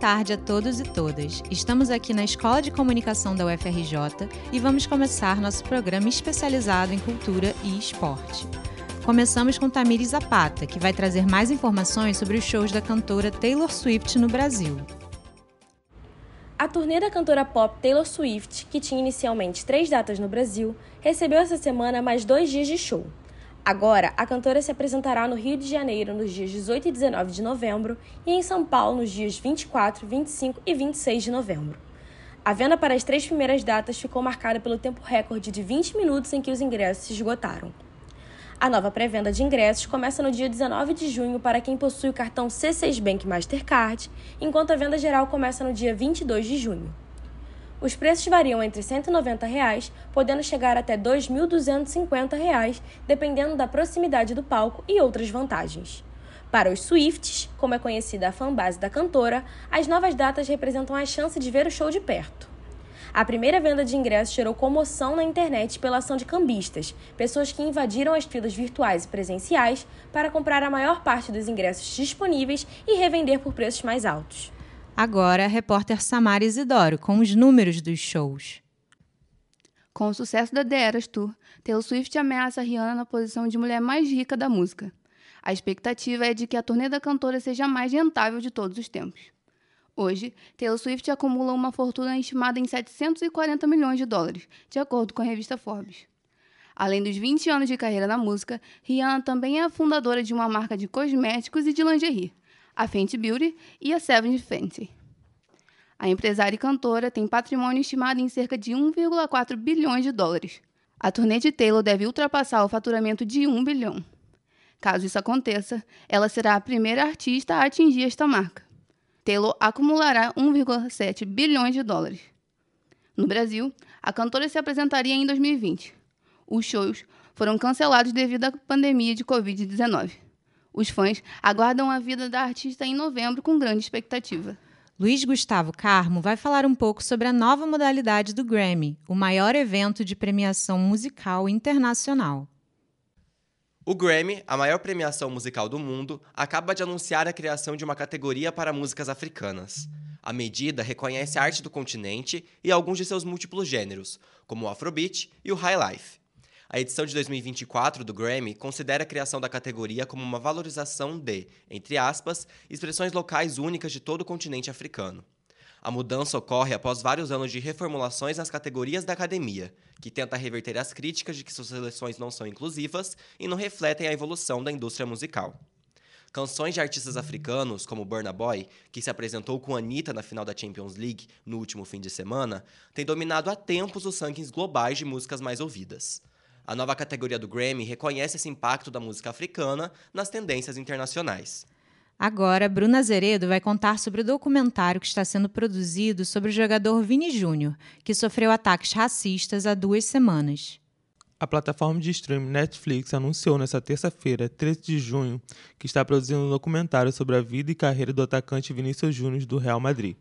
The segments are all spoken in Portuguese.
tarde a todos e todas. Estamos aqui na Escola de Comunicação da UFRJ e vamos começar nosso programa especializado em cultura e esporte. Começamos com Tamiri Zapata, que vai trazer mais informações sobre os shows da cantora Taylor Swift no Brasil. A turnê da cantora pop Taylor Swift, que tinha inicialmente três datas no Brasil, recebeu essa semana mais dois dias de show. Agora, a cantora se apresentará no Rio de Janeiro nos dias 18 e 19 de novembro e em São Paulo nos dias 24, 25 e 26 de novembro. A venda para as três primeiras datas ficou marcada pelo tempo recorde de 20 minutos em que os ingressos se esgotaram. A nova pré-venda de ingressos começa no dia 19 de junho para quem possui o cartão C6 Bank Mastercard, enquanto a venda geral começa no dia 22 de junho. Os preços variam entre 190 reais, podendo chegar até 2.250 reais, dependendo da proximidade do palco e outras vantagens. Para os Swifts, como é conhecida a fanbase da cantora, as novas datas representam a chance de ver o show de perto. A primeira venda de ingressos gerou comoção na internet pela ação de cambistas, pessoas que invadiram as filas virtuais e presenciais para comprar a maior parte dos ingressos disponíveis e revender por preços mais altos. Agora, a repórter Samara Isidoro com os números dos shows. Com o sucesso da The Eras Tour, Taylor Swift ameaça Rihanna na posição de mulher mais rica da música. A expectativa é de que a turnê da cantora seja a mais rentável de todos os tempos. Hoje, Taylor Swift acumula uma fortuna estimada em 740 milhões de dólares, de acordo com a revista Forbes. Além dos 20 anos de carreira na música, Rihanna também é a fundadora de uma marca de cosméticos e de lingerie, a Fenty Beauty e a Seven Fenty. A empresária e cantora tem patrimônio estimado em cerca de 1,4 bilhões de dólares. A turnê de Taylor deve ultrapassar o faturamento de 1 bilhão. Caso isso aconteça, ela será a primeira artista a atingir esta marca. Taylor acumulará 1,7 bilhões de dólares. No Brasil, a cantora se apresentaria em 2020. Os shows foram cancelados devido à pandemia de Covid-19. Os fãs aguardam a vida da artista em novembro com grande expectativa. Luiz Gustavo Carmo vai falar um pouco sobre a nova modalidade do Grammy, o maior evento de premiação musical internacional. O Grammy, a maior premiação musical do mundo, acaba de anunciar a criação de uma categoria para músicas africanas. A medida reconhece a arte do continente e alguns de seus múltiplos gêneros, como o Afrobeat e o High Life. A edição de 2024 do Grammy considera a criação da categoria como uma valorização de, entre aspas, expressões locais únicas de todo o continente africano. A mudança ocorre após vários anos de reformulações nas categorias da academia, que tenta reverter as críticas de que suas seleções não são inclusivas e não refletem a evolução da indústria musical. Canções de artistas africanos, como Burna Boy, que se apresentou com Anitta na final da Champions League no último fim de semana, têm dominado há tempos os rankings globais de músicas mais ouvidas. A nova categoria do Grammy reconhece esse impacto da música africana nas tendências internacionais. Agora, Bruna Azeredo vai contar sobre o documentário que está sendo produzido sobre o jogador Vini Júnior, que sofreu ataques racistas há duas semanas. A plataforma de streaming Netflix anunciou nesta terça-feira, 13 de junho, que está produzindo um documentário sobre a vida e carreira do atacante Vinícius Júnior do Real Madrid.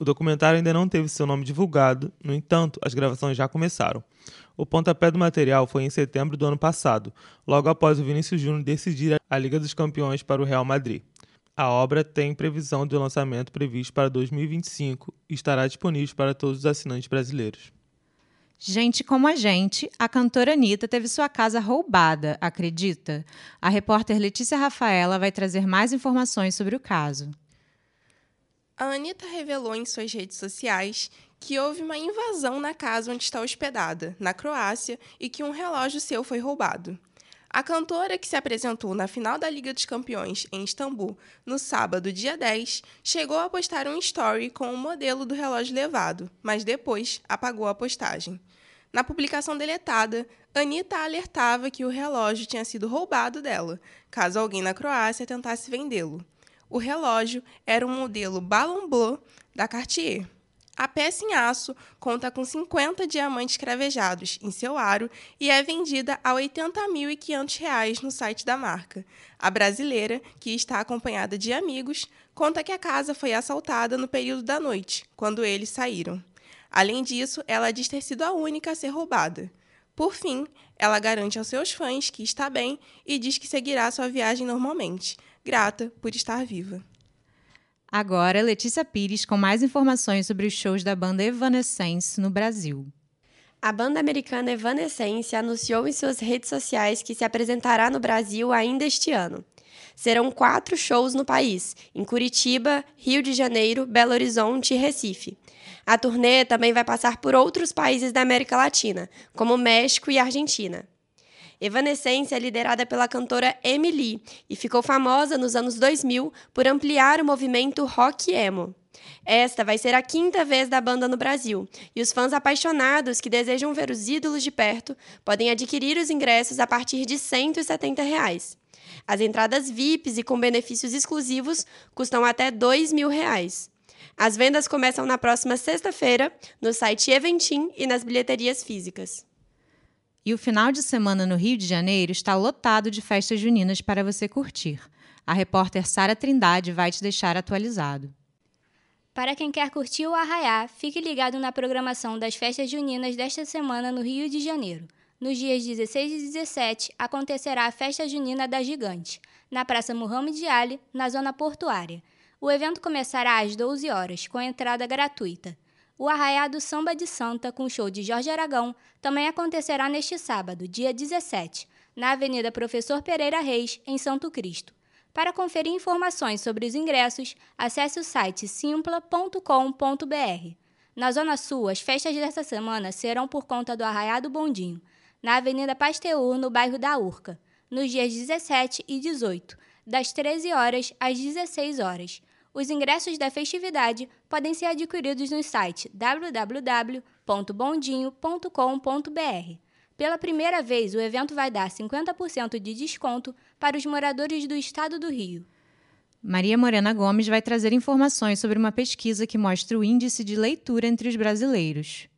O documentário ainda não teve seu nome divulgado, no entanto, as gravações já começaram. O pontapé do material foi em setembro do ano passado, logo após o Vinícius Júnior decidir a Liga dos Campeões para o Real Madrid. A obra tem previsão de lançamento previsto para 2025 e estará disponível para todos os assinantes brasileiros. Gente como a gente, a cantora Anitta teve sua casa roubada, acredita? A repórter Letícia Rafaela vai trazer mais informações sobre o caso. A Anitta revelou em suas redes sociais que houve uma invasão na casa onde está hospedada, na Croácia, e que um relógio seu foi roubado. A cantora, que se apresentou na final da Liga dos Campeões em Istambul no sábado, dia 10, chegou a postar um story com o modelo do relógio levado, mas depois apagou a postagem. Na publicação deletada, Anitta alertava que o relógio tinha sido roubado dela, caso alguém na Croácia tentasse vendê-lo. O relógio era um modelo Ballon Bleu da Cartier. A peça em aço conta com 50 diamantes cravejados em seu aro e é vendida a R$ 80.500 no site da marca. A brasileira, que está acompanhada de amigos, conta que a casa foi assaltada no período da noite, quando eles saíram. Além disso, ela diz ter sido a única a ser roubada. Por fim, ela garante aos seus fãs que está bem e diz que seguirá sua viagem normalmente, grata por estar viva. Agora, Letícia Pires com mais informações sobre os shows da banda Evanescence no Brasil. A banda americana Evanescence anunciou em suas redes sociais que se apresentará no Brasil ainda este ano. Serão quatro shows no país, em Curitiba, Rio de Janeiro, Belo Horizonte e Recife. A turnê também vai passar por outros países da América Latina, como México e Argentina. Evanescence é liderada pela cantora Emily e ficou famosa nos anos 2000 por ampliar o movimento rock emo. Esta vai ser a quinta vez da banda no Brasil, e os fãs apaixonados que desejam ver os ídolos de perto podem adquirir os ingressos a partir de 170 reais. As entradas VIPs e com benefícios exclusivos custam até 2 mil reais. As vendas começam na próxima sexta-feira no site Eventim e nas bilheterias físicas. E o final de semana no Rio de Janeiro está lotado de festas juninas para você curtir. A repórter Sara Trindade vai te deixar atualizado. Para quem quer curtir o Arraiá, fique ligado na programação das festas juninas desta semana no Rio de Janeiro. Nos dias 16 e 17 acontecerá a Festa Junina da Gigante, na Praça Muhammad Ali, na zona portuária. O evento começará às 12 horas, com entrada gratuita. O Arraiado Samba de Santa, com show de Jorge Aragão, também acontecerá neste sábado, dia 17, na Avenida Professor Pereira Reis, em Santo Cristo. Para conferir informações sobre os ingressos, acesse o site simpla.com.br. Na Zona Sul, as festas desta semana serão por conta do Arraiado Bondinho, na Avenida Pasteur, no bairro da Urca, nos dias 17 e 18, das 13 horas às 16 horas. Os ingressos da festividade podem ser adquiridos no site www.bondinho.com.br. Pela primeira vez, o evento vai dar 50% de desconto para os moradores do estado do Rio. Maria Morena Gomes vai trazer informações sobre uma pesquisa que mostra o índice de leitura entre os brasileiros.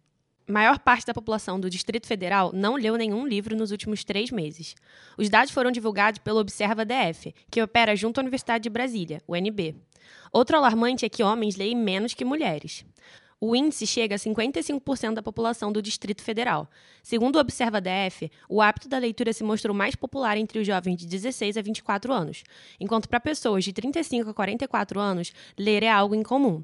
Maior parte da população do Distrito Federal não leu nenhum livro nos últimos três meses. Os dados foram divulgados pelo Observa DF, que opera junto à Universidade de Brasília, UNB. Outro alarmante é que homens leem menos que mulheres. O índice chega a 55% da população do Distrito Federal. Segundo o Observa DF, o hábito da leitura se mostrou mais popular entre os jovens de 16 a 24 anos, enquanto para pessoas de 35 a 44 anos, ler é algo incomum.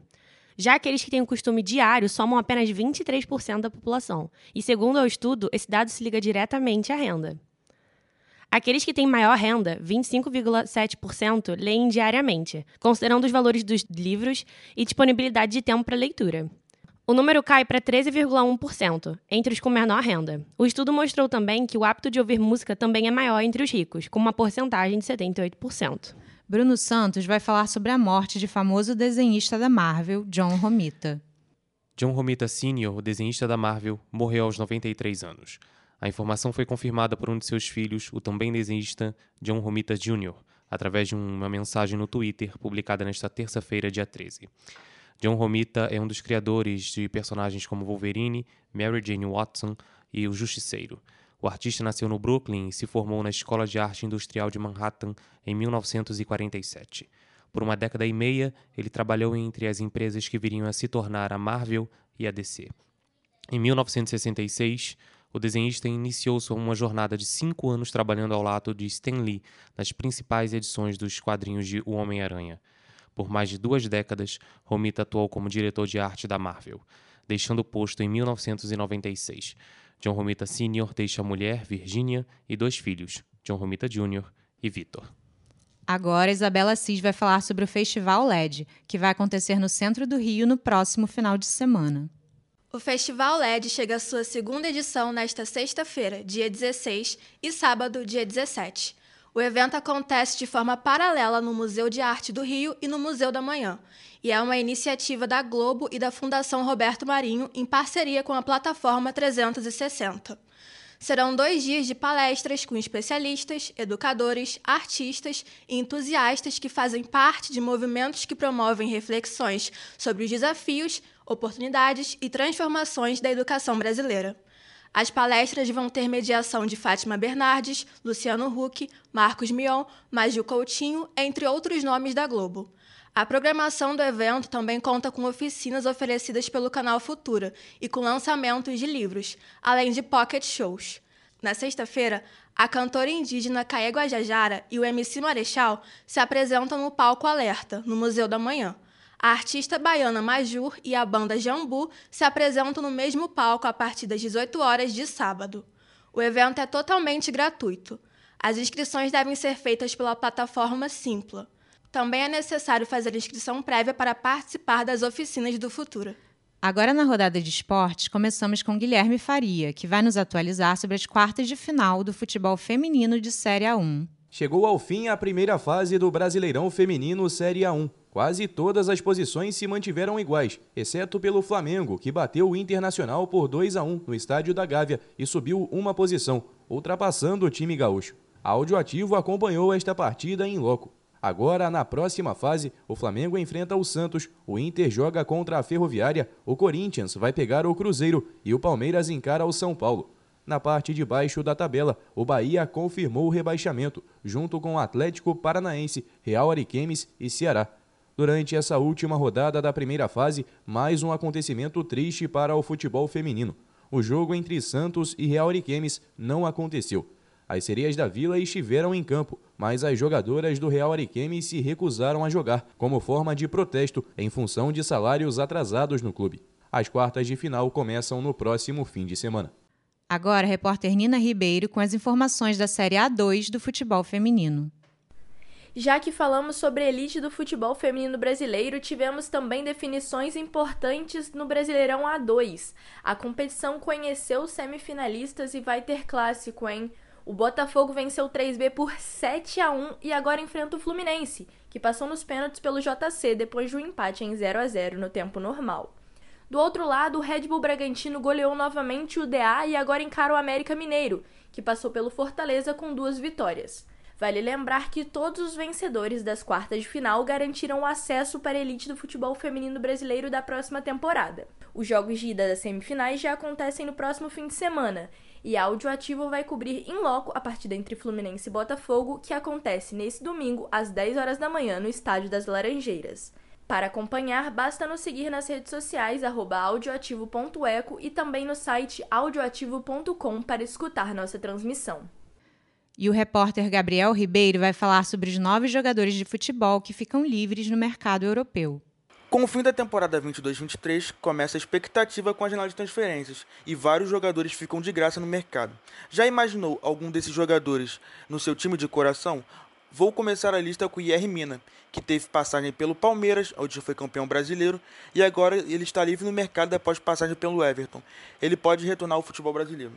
Já aqueles que têm o costume diário somam apenas 23% da população, e segundo o estudo, esse dado se liga diretamente à renda. Aqueles que têm maior renda, 25,7%, leem diariamente, considerando os valores dos livros e disponibilidade de tempo para leitura. O número cai para 13,1% entre os com menor renda. O estudo mostrou também que o hábito de ouvir música também é maior entre os ricos, com uma porcentagem de 78%. Bruno Santos vai falar sobre a morte de famoso desenhista da Marvel, John Romita. John Romita Sr., o desenhista da Marvel, morreu aos 93 anos. A informação foi confirmada por um de seus filhos, o também desenhista John Romita Jr., através de uma mensagem no Twitter publicada nesta terça-feira, dia 13. John Romita é um dos criadores de personagens como Wolverine, Mary Jane Watson e o Justiceiro. O artista nasceu no Brooklyn e se formou na Escola de Arte Industrial de Manhattan em 1947. Por uma década e meia, ele trabalhou entre as empresas que viriam a se tornar a Marvel e a DC. Em 1966, o desenhista iniciou sua uma jornada de cinco anos trabalhando ao lado de Stan Lee nas principais edições dos quadrinhos de O Homem-Aranha. Por mais de duas décadas, Romita atuou como diretor de arte da Marvel, deixando o posto em 1996. John Romita Sr. deixa a mulher, Virginia, e dois filhos, John Romita Jr. e Victor. Agora, Isabela Cis vai falar sobre o Festival LED, que vai acontecer no centro do Rio no próximo final de semana. O Festival LED chega à sua segunda edição nesta sexta-feira, dia 16, e sábado, dia 17. O evento acontece de forma paralela no Museu de Arte do Rio e no Museu da Manhã, e é uma iniciativa da Globo e da Fundação Roberto Marinho em parceria com a plataforma 360. Serão dois dias de palestras com especialistas, educadores, artistas e entusiastas que fazem parte de movimentos que promovem reflexões sobre os desafios, oportunidades e transformações da educação brasileira. As palestras vão ter mediação de Fátima Bernardes, Luciano Huck, Marcos Mion, Magil Coutinho, entre outros nomes da Globo. A programação do evento também conta com oficinas oferecidas pelo canal Futura e com lançamentos de livros, além de pocket shows. Na sexta-feira, a cantora indígena Caê Guajajara e o MC Marechal se apresentam no palco Alerta, no Museu da Manhã. A artista baiana Majur e a banda Jambu se apresentam no mesmo palco a partir das 18 horas de sábado. O evento é totalmente gratuito. As inscrições devem ser feitas pela plataforma Simpla. Também é necessário fazer inscrição prévia para participar das oficinas do Futura. Agora, na rodada de esportes, começamos com Guilherme Faria, que vai nos atualizar sobre as quartas de final do futebol feminino de Série A1. Chegou ao fim a primeira fase do Brasileirão Feminino Série A1. Quase todas as posições se mantiveram iguais, exceto pelo Flamengo, que bateu o Internacional por 2 a 1 no estádio da Gávea e subiu uma posição, ultrapassando o time gaúcho. A Audioativo acompanhou esta partida em loco. Agora, na próxima fase, o Flamengo enfrenta o Santos, o Inter joga contra a Ferroviária, o Corinthians vai pegar o Cruzeiro e o Palmeiras encara o São Paulo. Na parte de baixo da tabela, o Bahia confirmou o rebaixamento, junto com o Atlético Paranaense, Real Ariquemes e Ceará. Durante essa última rodada da primeira fase, mais um acontecimento triste para o futebol feminino. O jogo entre Santos e Real Ariquemes não aconteceu. As sereias da Vila estiveram em campo, mas as jogadoras do Real Ariquemes se recusaram a jogar, como forma de protesto em função de salários atrasados no clube. As quartas de final começam no próximo fim de semana. Agora, repórter Nina Ribeiro com as informações da Série A2 do futebol feminino. Já que falamos sobre a elite do futebol feminino brasileiro, tivemos também definições importantes no Brasileirão A2. A competição conheceu os semifinalistas e vai ter clássico, hein? O Botafogo venceu o 3B por 7 a 1 e agora enfrenta o Fluminense, que passou nos pênaltis pelo JC depois do empate em 0 a 0 no tempo normal. Do outro lado, o Red Bull Bragantino goleou novamente o DA e agora encara o América Mineiro, que passou pelo Fortaleza com duas vitórias. Vale lembrar que todos os vencedores das quartas de final garantiram acesso para a elite do futebol feminino brasileiro da próxima temporada. Os jogos de ida das semifinais já acontecem no próximo fim de semana e a Audioativo vai cobrir em loco a partida entre Fluminense e Botafogo, que acontece nesse domingo às 10 horas da manhã no Estádio das Laranjeiras. Para acompanhar, basta nos seguir nas redes sociais audioativo.eco e também no site audioativo.com para escutar nossa transmissão. E o repórter Gabriel Ribeiro vai falar sobre os nove jogadores de futebol que ficam livres no mercado europeu. Com o fim da temporada 22-23, começa a expectativa com a janela de transferências e vários jogadores ficam de graça no mercado. Já imaginou algum desses jogadores no seu time de coração? Vou começar a lista com o IR Mina, que teve passagem pelo Palmeiras, onde foi campeão brasileiro, e agora ele está livre no mercado após passagem pelo Everton. Ele pode retornar ao futebol brasileiro.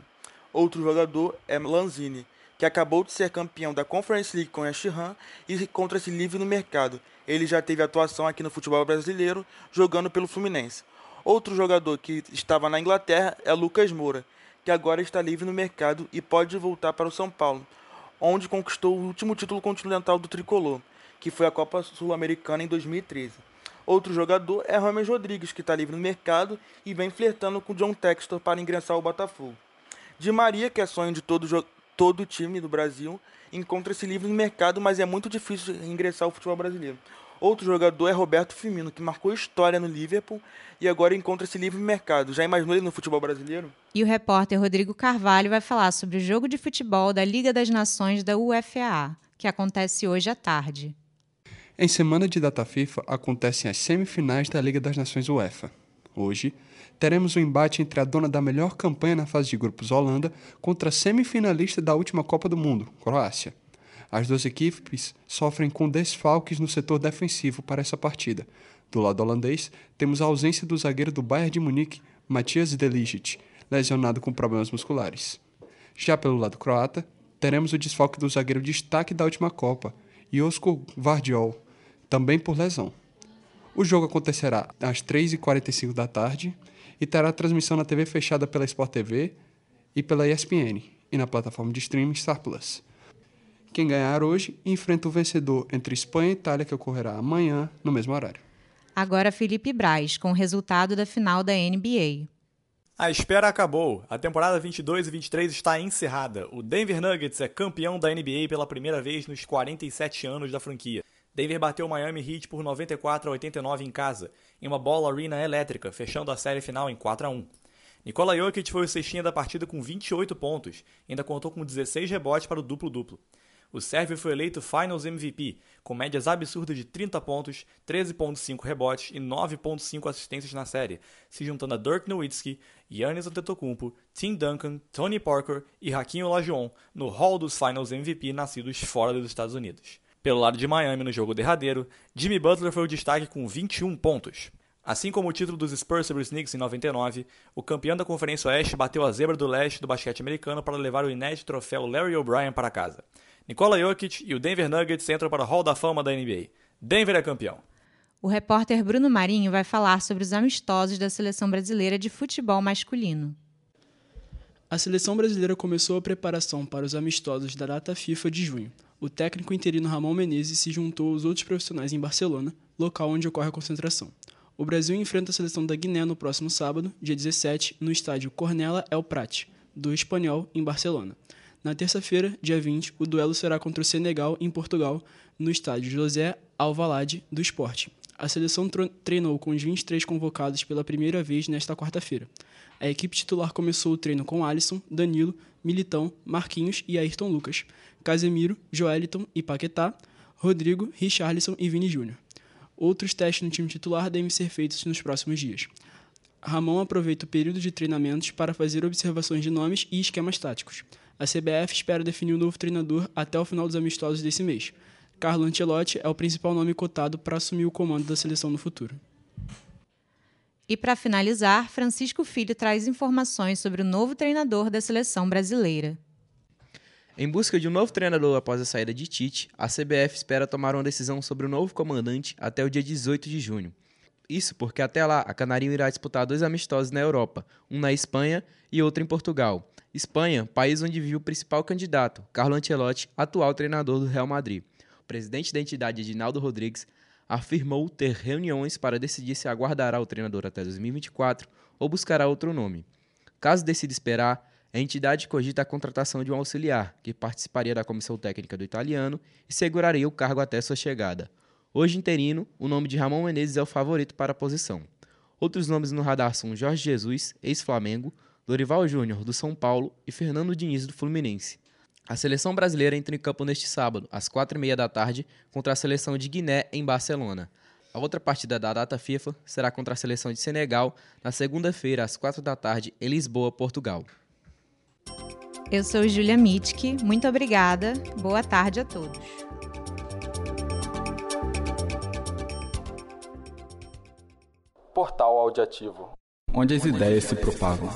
Outro jogador é Lanzini, que acabou de ser campeão da Conference League com a Sheehan e encontra-se livre no mercado ele já teve atuação aqui no futebol brasileiro, jogando pelo Fluminense. Outro jogador que estava na Inglaterra é Lucas Moura, que agora está livre no mercado e pode voltar para o São Paulo, onde conquistou o último título continental do tricolor, que foi a Copa Sul-Americana em 2013. Outro jogador é Rames Rodrigues, que está livre no mercado e vem flertando com John Textor para ingressar ao Botafogo. Di Maria, que é sonho de todo, todo time do Brasil, encontra-se livre no mercado, mas é muito difícil ingressar ao futebol brasileiro. Outro jogador é Roberto Firmino, que marcou história no Liverpool e agora encontra-se livre no mercado. Já imaginou ele no futebol brasileiro? E o repórter Rodrigo Carvalho vai falar sobre o jogo de futebol da Liga das Nações da UFA, que acontece hoje à tarde. Em semana de data FIFA acontecem as semifinais da Liga das Nações UEFA. Hoje, teremos um embate entre a dona da melhor campanha na fase de grupos Holanda contra a semifinalista da última Copa do Mundo, Croácia. As duas equipes sofrem com desfalques no setor defensivo para essa partida. Do lado holandês, temos a ausência do zagueiro do Bayern de Munique, Matthias Deligit, lesionado com problemas musculares. Já pelo lado croata, teremos o desfalque do zagueiro destaque da última Copa, Josko Vardiol, também por lesão. O jogo acontecerá às 3h45 da tarde e terá transmissão na TV fechada pela Sport TV e pela ESPN e na plataforma de streaming Star Plus. Quem ganhar hoje enfrenta o vencedor entre Espanha e Itália, que ocorrerá amanhã, no mesmo horário. Agora Felipe Braz, com o resultado da final da NBA. A espera acabou. A temporada 22 e 23 está encerrada. O Denver Nuggets é campeão da NBA pela primeira vez nos 47 anos da franquia. Denver bateu o Miami Heat por 94 a 89 em casa, em uma bola arena elétrica, fechando a série final em 4 a 1. Nikola Jokic foi o cestinha da partida com 28 pontos, ainda contou com 16 rebotes para o duplo-duplo. O sérvio foi eleito Finals MVP, com médias absurdas de 30 pontos, 13.5 rebotes e 9.5 assistências na série, se juntando a Dirk Nowitzki, Giannis Antetokounmpo, Tim Duncan, Tony Parker e Hakim Olajuwon no hall dos Finals MVP nascidos fora dos Estados Unidos. Pelo lado de Miami no jogo derradeiro, Jimmy Butler foi o destaque com 21 pontos. Assim como o título dos Spurs sobre os Knicks em 99, o campeão da Conferência Oeste bateu a zebra do leste do basquete americano para levar o inédito troféu Larry O'Brien para casa. Nikola Jokic e o Denver Nuggets entram para o Hall da Fama da NBA. Denver é campeão. O repórter Bruno Marinho vai falar sobre os amistosos da seleção brasileira de futebol masculino. A seleção brasileira começou a preparação para os amistosos da data FIFA de junho. O técnico interino Ramon Menezes se juntou aos outros profissionais em Barcelona, local onde ocorre a concentração. O Brasil enfrenta a seleção da Guiné no próximo sábado, dia 17, no estádio Cornella El Prat, do Espanhol, em Barcelona. Na terça-feira, dia 20, o duelo será contra o Senegal, em Portugal, no estádio José Alvalade, do Esporte. A seleção treinou com os 23 convocados pela primeira vez nesta quarta-feira. A equipe titular começou o treino com Alisson, Danilo, Militão, Marquinhos e Ayrton Lucas, Casemiro, Joeliton e Paquetá, Rodrigo, Richarlison e Vini Júnior. Outros testes no time titular devem ser feitos nos próximos dias. Ramon aproveita o período de treinamentos para fazer observações de nomes e esquemas táticos. A CBF espera definir o um novo treinador até o final dos amistosos desse mês. Carlo Ancelotti é o principal nome cotado para assumir o comando da seleção no futuro. E para finalizar, Francisco Filho traz informações sobre o novo treinador da seleção brasileira. Em busca de um novo treinador após a saída de Tite, a CBF espera tomar uma decisão sobre o novo comandante até o dia 18 de junho. Isso porque até lá a Canarinho irá disputar dois amistosos na Europa, um na Espanha e outro em Portugal. Espanha, país onde vive o principal candidato, Carlo Ancelotti, atual treinador do Real Madrid. O presidente da entidade, Edinaldo Rodrigues, afirmou ter reuniões para decidir se aguardará o treinador até 2024 ou buscará outro nome. Caso decida esperar, a entidade cogita a contratação de um auxiliar, que participaria da comissão técnica do italiano e seguraria o cargo até sua chegada. Hoje interino, o nome de Ramon Menezes é o favorito para a posição. Outros nomes no radar são Jorge Jesus, ex-Flamengo, Dorival Júnior, do São Paulo e Fernando Diniz, do Fluminense. A seleção brasileira entra em campo neste sábado, às quatro e meia da tarde, contra a seleção de Guiné, em Barcelona. A outra partida da data FIFA será contra a seleção de Senegal, na segunda-feira, às quatro da tarde, em Lisboa, Portugal. Eu sou Julia Mitke, muito obrigada. Boa tarde a todos. Portal Audiativo onde as ideias se propagam.